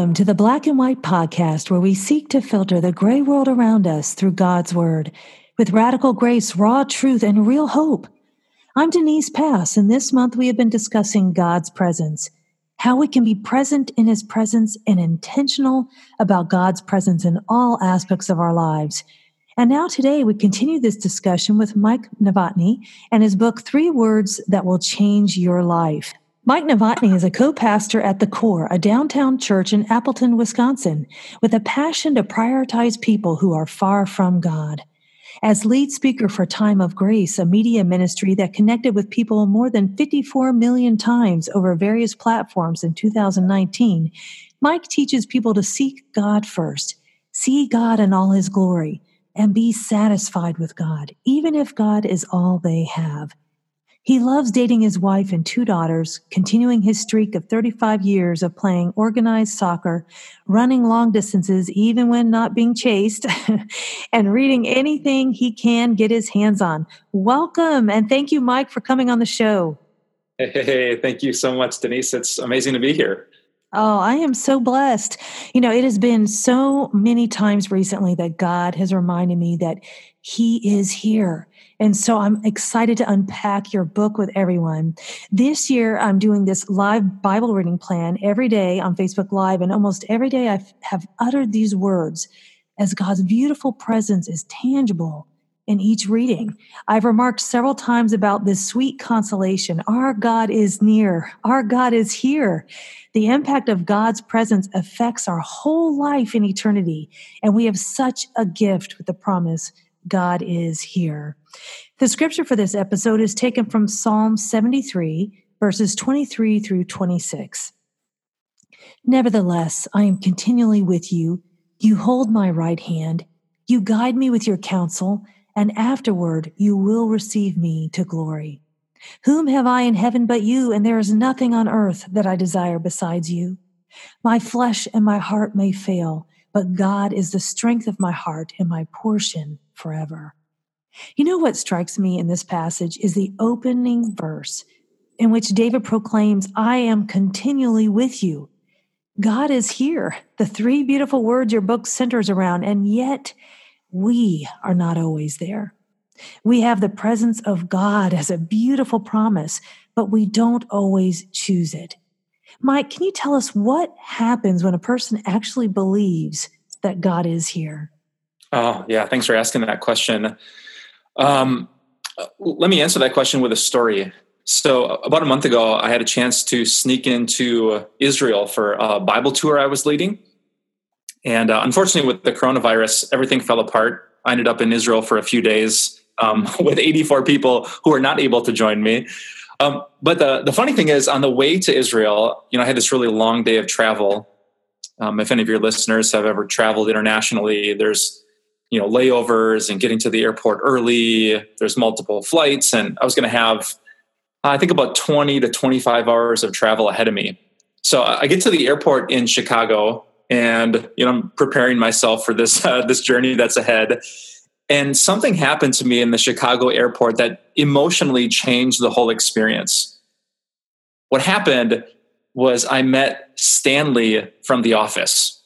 Welcome to the Black and White Podcast, where we seek to filter the gray world around us through God's Word with radical grace, raw truth, and real hope. I'm Denise Pass, and this month we have been discussing God's presence, how we can be present in His presence and intentional about God's presence in all aspects of our lives. And now today we continue this discussion with Mike Novotny and his book, Three Words That Will Change Your Life. Mike Novotny is a co-pastor at The Core, a downtown church in Appleton, Wisconsin, with a passion to prioritize people who are far from God. As lead speaker for Time of Grace, a media ministry that connected with people more than 54 million times over various platforms in 2019, Mike teaches people to seek God first, see God in all his glory, and be satisfied with God, even if God is all they have. He loves dating his wife and two daughters, continuing his streak of 35 years of playing organized soccer, running long distances even when not being chased, and reading anything he can get his hands on. Welcome and thank you, Mike, for coming on the show. Hey, hey, thank you so much, Denise. It's amazing to be here. Oh, I am so blessed. You know, it has been so many times recently that God has reminded me that He is here. And so I'm excited to unpack your book with everyone. This year, I'm doing this live Bible reading plan every day on Facebook Live. And almost every day, I have uttered these words as God's beautiful presence is tangible in each reading. I've remarked several times about this sweet consolation. Our God is near. Our God is here. The impact of God's presence affects our whole life in eternity. And we have such a gift with the promise God is here. The scripture for this episode is taken from Psalm 73, verses 23 through 26. Nevertheless, I am continually with you. You hold my right hand. You guide me with your counsel and afterward you will receive me to glory. Whom have I in heaven but you, and there is nothing on earth that I desire besides you? My flesh and my heart may fail, but God is the strength of my heart and my portion forever. You know what strikes me in this passage is the opening verse in which David proclaims, I am continually with you. God is here, the three beautiful words your book centers around, and yet we are not always there. We have the presence of God as a beautiful promise, but we don't always choose it. Mike, can you tell us what happens when a person actually believes that God is here? Oh, yeah. Thanks for asking that question. Um, let me answer that question with a story. So, about a month ago, I had a chance to sneak into Israel for a Bible tour I was leading. And uh, unfortunately, with the coronavirus, everything fell apart. I ended up in Israel for a few days um, with 84 people who were not able to join me. Um, but the, the funny thing is, on the way to Israel, you know, I had this really long day of travel. Um, if any of your listeners have ever traveled internationally, there's you know layovers and getting to the airport early. There's multiple flights, and I was going to have, I think, about 20 to 25 hours of travel ahead of me. So I get to the airport in Chicago and you know I'm preparing myself for this uh, this journey that's ahead. And something happened to me in the Chicago airport that emotionally changed the whole experience. What happened was I met Stanley from The Office.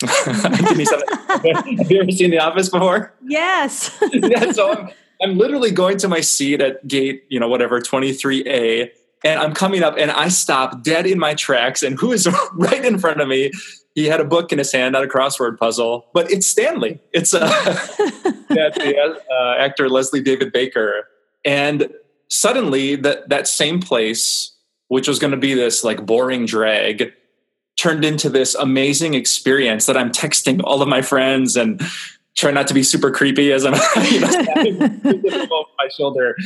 have you ever seen The Office before? Yes. yeah, so I'm, I'm literally going to my seat at gate, you know, whatever, 23A, and I'm coming up and I stop dead in my tracks. And who is right in front of me he had a book in his hand, not a crossword puzzle, but it's Stanley. It's uh, the uh, actor Leslie David Baker, and suddenly that that same place, which was going to be this like boring drag, turned into this amazing experience that I'm texting all of my friends and try not to be super creepy as I'm you know, over my shoulder.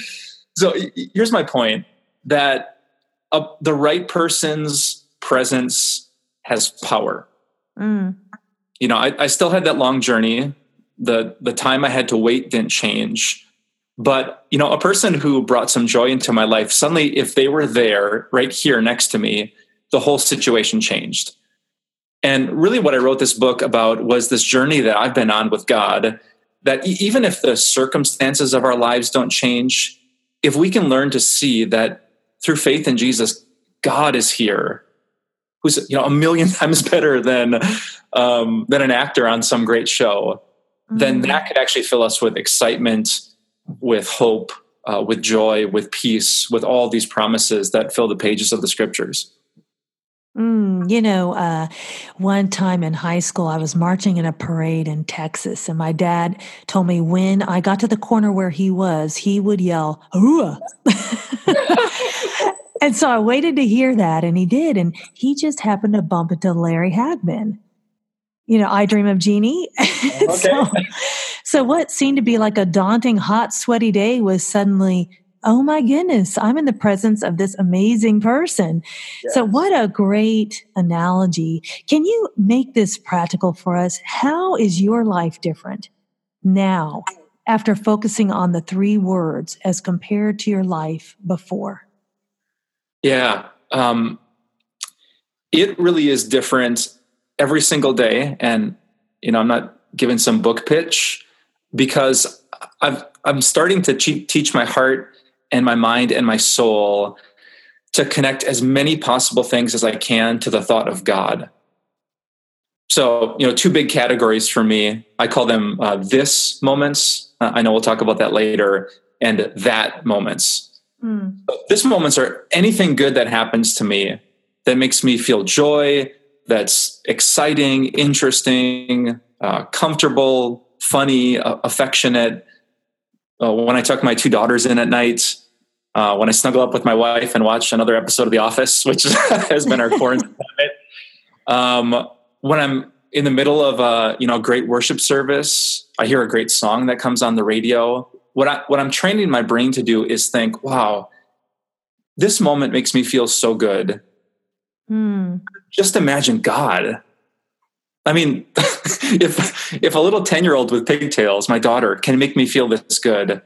So here's my point: that uh, the right person's presence has power Mm. You know, I, I still had that long journey. The the time I had to wait didn't change. But you know, a person who brought some joy into my life, suddenly if they were there right here next to me, the whole situation changed. And really what I wrote this book about was this journey that I've been on with God that even if the circumstances of our lives don't change, if we can learn to see that through faith in Jesus, God is here who's you know a million times better than um, than an actor on some great show, mm-hmm. then that could actually fill us with excitement, with hope, uh, with joy, with peace, with all these promises that fill the pages of the scriptures. Mm, you know, uh, one time in high school, I was marching in a parade in Texas, and my dad told me when I got to the corner where he was, he would yell, and so I waited to hear that, and he did. And he just happened to bump into Larry Hagman. You know, I Dream of Jeannie. Okay. so, so, what seemed to be like a daunting, hot, sweaty day was suddenly oh my goodness, I'm in the presence of this amazing person. Yes. So, what a great analogy. Can you make this practical for us? How is your life different now after focusing on the three words as compared to your life before? Yeah. Um, it really is different every single day. And, you know, I'm not giving some book pitch because I've, I'm starting to teach my heart and my mind and my soul to connect as many possible things as I can to the thought of God. So, you know, two big categories for me. I call them uh, this moments. Uh, I know we'll talk about that later, and that moments. Mm. This moments are anything good that happens to me that makes me feel joy, that's exciting, interesting, uh, comfortable, funny, uh, affectionate. Uh, when I tuck my two daughters in at night, uh, when I snuggle up with my wife and watch another episode of The Office, which has been our quarantine. um, when I'm in the middle of a you know great worship service, I hear a great song that comes on the radio. What I what I'm training my brain to do is think, wow, this moment makes me feel so good. Hmm. Just imagine God. I mean, if if a little ten year old with pigtails, my daughter, can make me feel this good,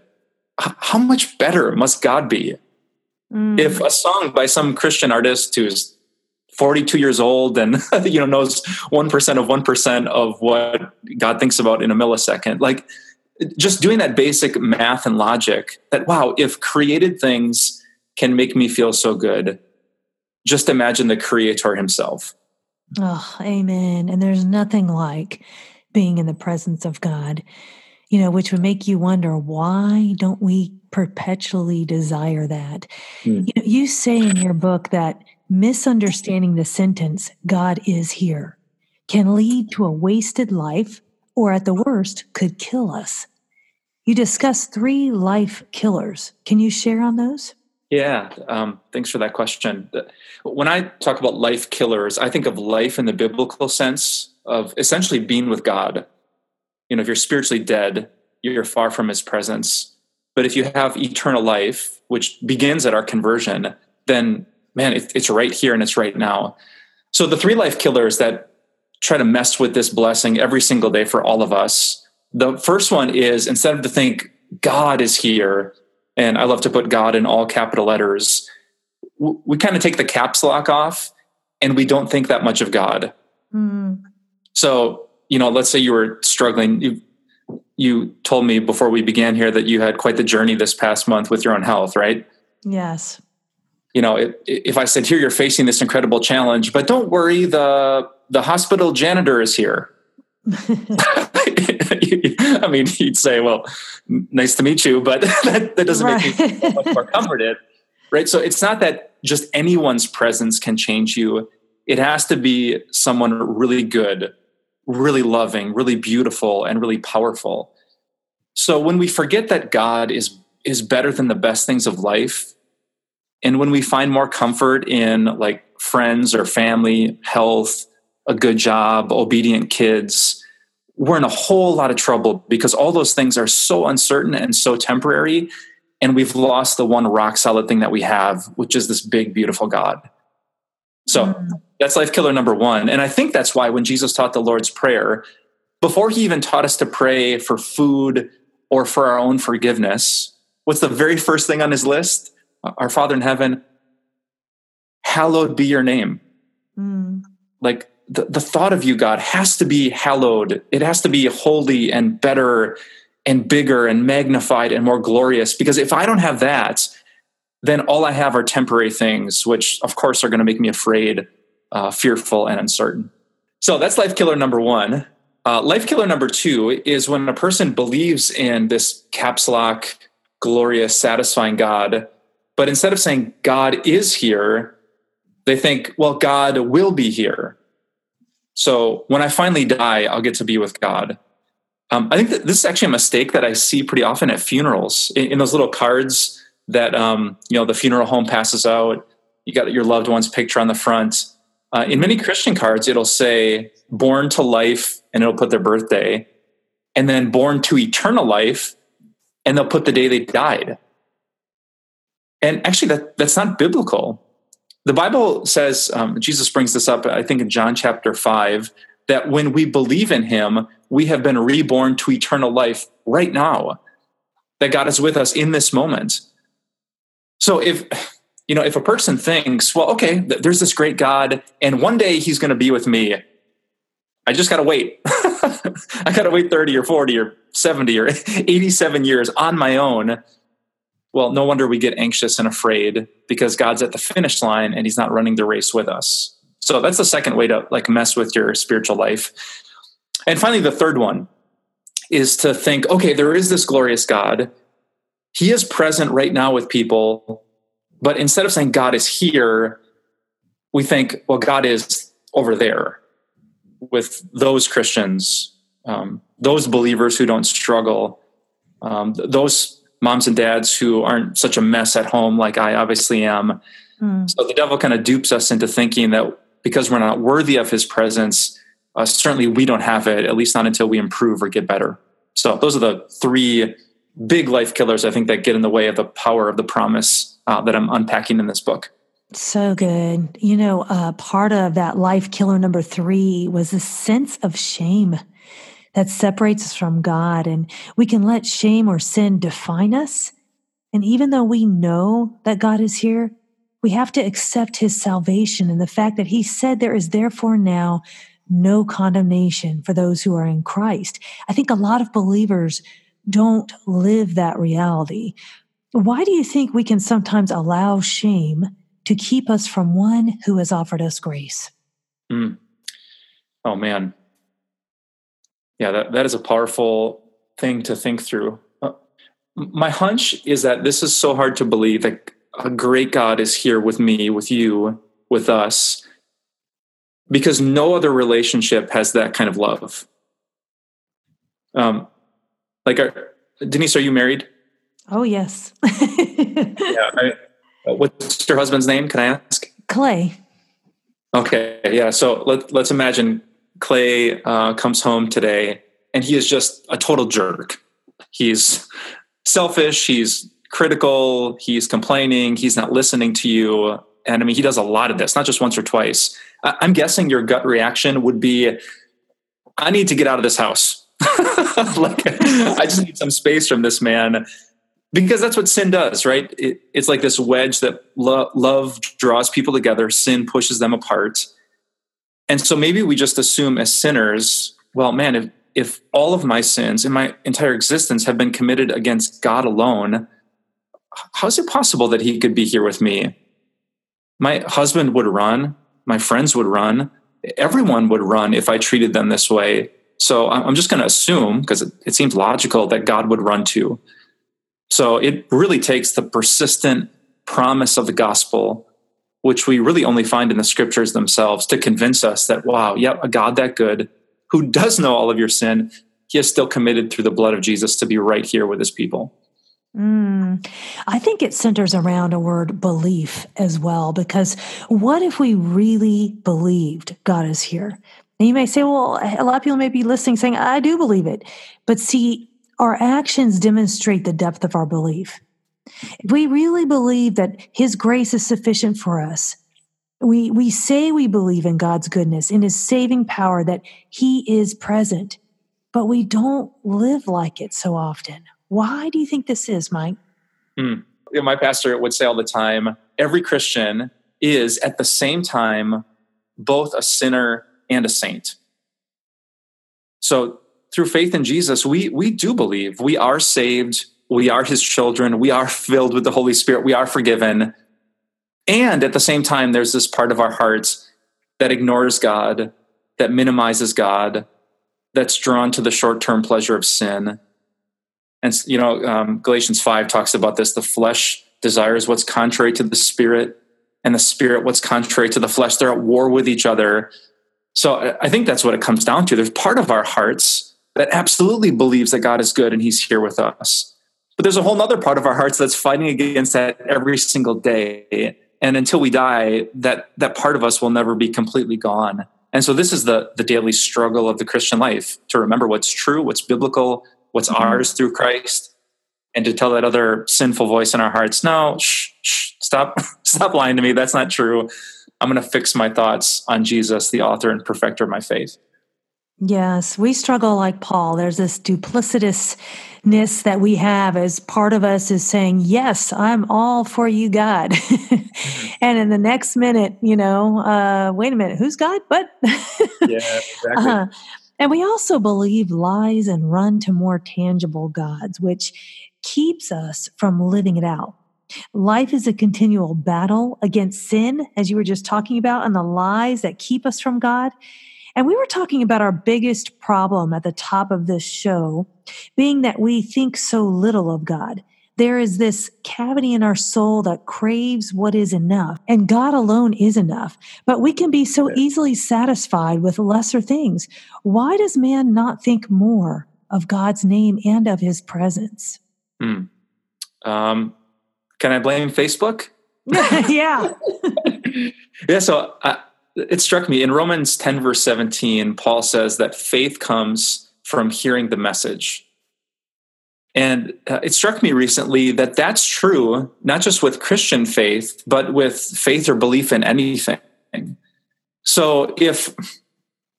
how much better must God be? Mm. If a song by some Christian artist who's 42 years old and you know knows 1% of 1% of what God thinks about in a millisecond, like just doing that basic math and logic that wow, if created things can make me feel so good, just imagine the creator himself. Oh, amen. And there's nothing like being in the presence of God you know, which would make you wonder why don't we perpetually desire that? Mm. You know, you say in your book that misunderstanding the sentence, God is here, can lead to a wasted life or at the worst could kill us. You discuss three life killers. Can you share on those? Yeah, um, thanks for that question. When I talk about life killers, I think of life in the biblical sense of essentially being with God you know if you're spiritually dead you're far from his presence. But if you have eternal life which begins at our conversion then man it, it's right here and it's right now. So the three life killers that try to mess with this blessing every single day for all of us the first one is instead of to think god is here and i love to put god in all capital letters we kind of take the caps lock off and we don't think that much of god. Mm. so you know, let's say you were struggling. You, you told me before we began here that you had quite the journey this past month with your own health, right? Yes. You know, if, if I said here you're facing this incredible challenge, but don't worry, the the hospital janitor is here. I mean, you'd say, "Well, nice to meet you," but that, that doesn't right. make me much more comforted, right? So it's not that just anyone's presence can change you. It has to be someone really good really loving, really beautiful, and really powerful. So when we forget that God is is better than the best things of life, and when we find more comfort in like friends or family, health, a good job, obedient kids, we're in a whole lot of trouble because all those things are so uncertain and so temporary. And we've lost the one rock solid thing that we have, which is this big, beautiful God. So mm. that's life killer number one. And I think that's why when Jesus taught the Lord's Prayer, before he even taught us to pray for food or for our own forgiveness, what's the very first thing on his list? Our Father in heaven, hallowed be your name. Mm. Like the, the thought of you, God, has to be hallowed. It has to be holy and better and bigger and magnified and more glorious. Because if I don't have that, then all I have are temporary things, which of course are going to make me afraid uh, fearful and uncertain. So that's life killer number one. Uh, life killer number two is when a person believes in this caps lock, glorious, satisfying God, but instead of saying God is here, they think, well, God will be here. So when I finally die, I'll get to be with God. Um, I think that this is actually a mistake that I see pretty often at funerals. In, in those little cards that um, you know the funeral home passes out, you got your loved one's picture on the front. Uh, in many Christian cards, it'll say "born to life" and it'll put their birthday, and then "born to eternal life," and they'll put the day they died. And actually, that that's not biblical the Bible says, um, Jesus brings this up, I think in John chapter 5, that when we believe in him, we have been reborn to eternal life right now, that God is with us in this moment. So if, you know, if a person thinks, well, okay, there's this great God, and one day he's going to be with me, I just got to wait. I got to wait 30 or 40 or 70 or 87 years on my own well, no wonder we get anxious and afraid because God's at the finish line and he's not running the race with us. So that's the second way to like mess with your spiritual life. And finally, the third one is to think, okay, there is this glorious God. He is present right now with people. But instead of saying God is here, we think, well, God is over there with those Christians, um, those believers who don't struggle, um, those moms and dads who aren't such a mess at home like I obviously am. Mm. So the devil kind of dupes us into thinking that because we're not worthy of his presence, uh, certainly we don't have it, at least not until we improve or get better. So those are the three big life killers I think that get in the way of the power of the promise uh, that I'm unpacking in this book. So good. You know, uh, part of that life killer number three was a sense of shame that separates us from God. And we can let shame or sin define us. And even though we know that God is here, we have to accept his salvation and the fact that he said there is therefore now no condemnation for those who are in Christ. I think a lot of believers don't live that reality. Why do you think we can sometimes allow shame to keep us from one who has offered us grace? Mm. Oh, man yeah, that, that is a powerful thing to think through. Uh, my hunch is that this is so hard to believe that a great God is here with me, with you, with us, because no other relationship has that kind of love. Um, like, are, Denise, are you married? Oh yes. yeah. I, uh, what's your husband's name? Can I ask? Clay. Okay. Yeah. So let, let's imagine Clay uh, comes home today and he is just a total jerk. He's selfish, he's critical, he's complaining, he's not listening to you. And I mean, he does a lot of this, not just once or twice. I'm guessing your gut reaction would be I need to get out of this house. like, I just need some space from this man because that's what sin does, right? It, it's like this wedge that lo- love draws people together, sin pushes them apart. And so maybe we just assume as sinners, well, man, if, if all of my sins in my entire existence have been committed against God alone, how is it possible that He could be here with me? My husband would run, my friends would run, everyone would run if I treated them this way. So I'm just going to assume, because it, it seems logical, that God would run too. So it really takes the persistent promise of the gospel which we really only find in the scriptures themselves to convince us that, wow, yep, a God that good who does know all of your sin, he is still committed through the blood of Jesus to be right here with his people. Mm, I think it centers around a word belief as well, because what if we really believed God is here? And you may say, well, a lot of people may be listening saying, I do believe it. But see, our actions demonstrate the depth of our belief. If we really believe that His grace is sufficient for us, we, we say we believe in God's goodness, in His saving power, that He is present, but we don't live like it so often. Why do you think this is, Mike? Mm. My pastor would say all the time every Christian is at the same time both a sinner and a saint. So through faith in Jesus, we, we do believe we are saved we are his children. We are filled with the Holy Spirit. We are forgiven. And at the same time, there's this part of our hearts that ignores God, that minimizes God, that's drawn to the short term pleasure of sin. And, you know, um, Galatians 5 talks about this the flesh desires what's contrary to the spirit, and the spirit what's contrary to the flesh. They're at war with each other. So I think that's what it comes down to. There's part of our hearts that absolutely believes that God is good and he's here with us. But there's a whole other part of our hearts that's fighting against that every single day. And until we die, that, that part of us will never be completely gone. And so this is the, the daily struggle of the Christian life to remember what's true, what's biblical, what's mm-hmm. ours through Christ, and to tell that other sinful voice in our hearts, no, shh, shh, stop, stop lying to me. That's not true. I'm going to fix my thoughts on Jesus, the author and perfecter of my faith. Yes, we struggle like Paul. There's this duplicitousness that we have as part of us is saying, Yes, I'm all for you, God. mm-hmm. And in the next minute, you know, uh, wait a minute, who's God? What? yeah, exactly. Uh, and we also believe lies and run to more tangible gods, which keeps us from living it out. Life is a continual battle against sin, as you were just talking about, and the lies that keep us from God. And we were talking about our biggest problem at the top of this show being that we think so little of God. There is this cavity in our soul that craves what is enough, and God alone is enough. But we can be so easily satisfied with lesser things. Why does man not think more of God's name and of his presence? Hmm. Um, can I blame Facebook? yeah. yeah. So uh, it struck me in Romans 10, verse 17, Paul says that faith comes from hearing the message. And uh, it struck me recently that that's true, not just with Christian faith, but with faith or belief in anything. So if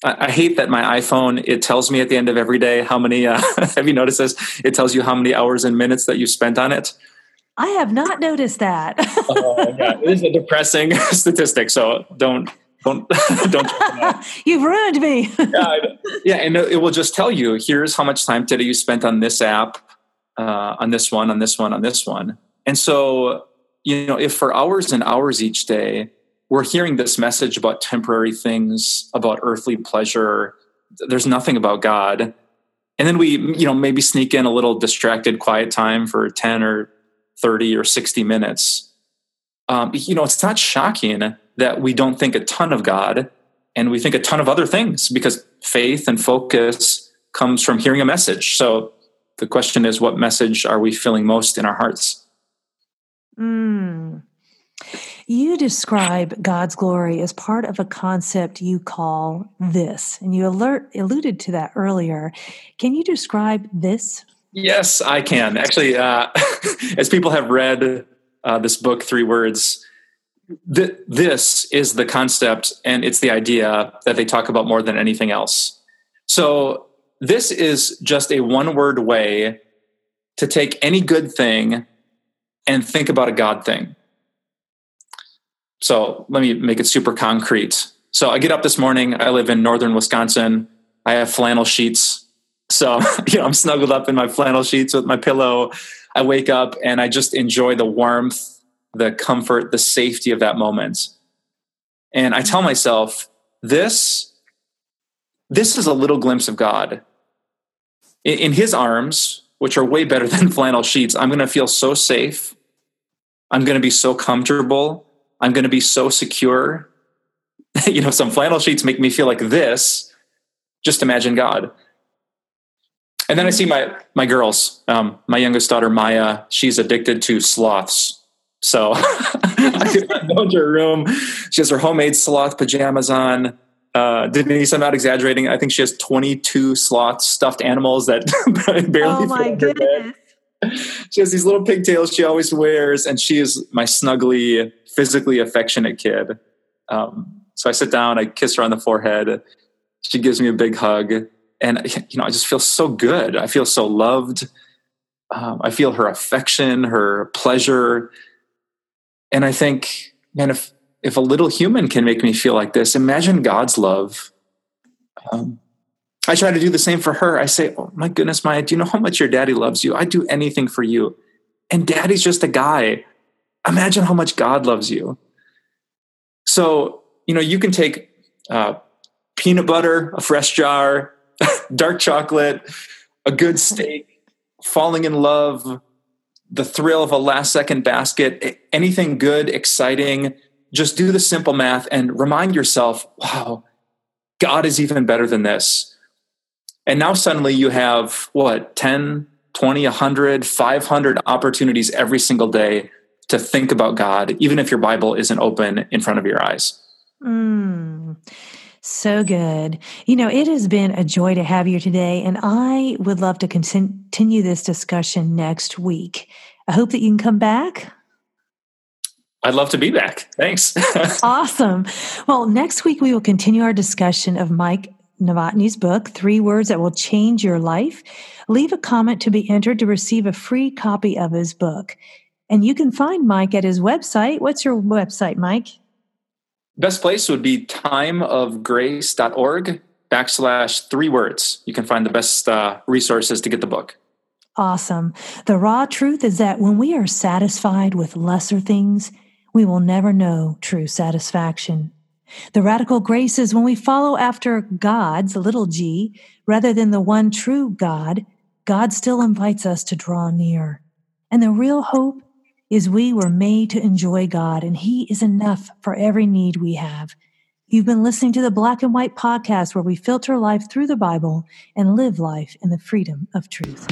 I hate that my iPhone it tells me at the end of every day how many. Uh, have you noticed this? It tells you how many hours and minutes that you spent on it. I have not noticed that. uh, yeah, it is a depressing statistic. So don't don't don't. You've ruined me. yeah, yeah, and it will just tell you here's how much time today you spent on this app, uh, on this one, on this one, on this one. And so you know, if for hours and hours each day we're hearing this message about temporary things, about earthly pleasure. There's nothing about God. And then we, you know, maybe sneak in a little distracted quiet time for 10 or 30 or 60 minutes. Um, you know, it's not shocking that we don't think a ton of God and we think a ton of other things because faith and focus comes from hearing a message. So the question is, what message are we feeling most in our hearts? Mm. You describe God's glory as part of a concept you call this, and you alert, alluded to that earlier. Can you describe this? Yes, I can. Actually, uh, as people have read uh, this book, Three Words, th- this is the concept and it's the idea that they talk about more than anything else. So, this is just a one word way to take any good thing and think about a God thing. So let me make it super concrete. So I get up this morning. I live in northern Wisconsin. I have flannel sheets. So you know, I'm snuggled up in my flannel sheets with my pillow. I wake up and I just enjoy the warmth, the comfort, the safety of that moment. And I tell myself, this, this is a little glimpse of God. In, in his arms, which are way better than flannel sheets, I'm going to feel so safe. I'm going to be so comfortable. I'm going to be so secure. you know, some flannel sheets make me feel like this. Just imagine God. And then I see my my girls. Um, my youngest daughter Maya, she's addicted to sloths. So I go into her room. She has her homemade sloth pajamas on. Uh, Denise, I'm not exaggerating. I think she has 22 sloth stuffed animals that barely. Oh my goodness! she has these little pigtails she always wears, and she is my snuggly, physically affectionate kid. Um, so I sit down, I kiss her on the forehead. She gives me a big hug, and you know, I just feel so good. I feel so loved. Um, I feel her affection, her pleasure, and I think, man, if if a little human can make me feel like this, imagine God's love. Um, I try to do the same for her. I say, Oh my goodness, Maya, do you know how much your daddy loves you? I'd do anything for you. And daddy's just a guy. Imagine how much God loves you. So, you know, you can take uh, peanut butter, a fresh jar, dark chocolate, a good steak, falling in love, the thrill of a last second basket, anything good, exciting. Just do the simple math and remind yourself, wow, God is even better than this. And now suddenly you have what, 10, 20, 100, 500 opportunities every single day to think about God, even if your Bible isn't open in front of your eyes. Mm. So good. You know, it has been a joy to have you today, and I would love to continue this discussion next week. I hope that you can come back. I'd love to be back. Thanks. awesome. Well, next week we will continue our discussion of Mike Novotny's book, Three Words That Will Change Your Life. Leave a comment to be entered to receive a free copy of his book. And you can find Mike at his website. What's your website, Mike? Best place would be timeofgrace.org backslash three words. You can find the best uh, resources to get the book. Awesome. The raw truth is that when we are satisfied with lesser things, we will never know true satisfaction. The radical grace is when we follow after God's little g rather than the one true God, God still invites us to draw near. And the real hope is we were made to enjoy God, and He is enough for every need we have. You've been listening to the Black and White podcast where we filter life through the Bible and live life in the freedom of truth.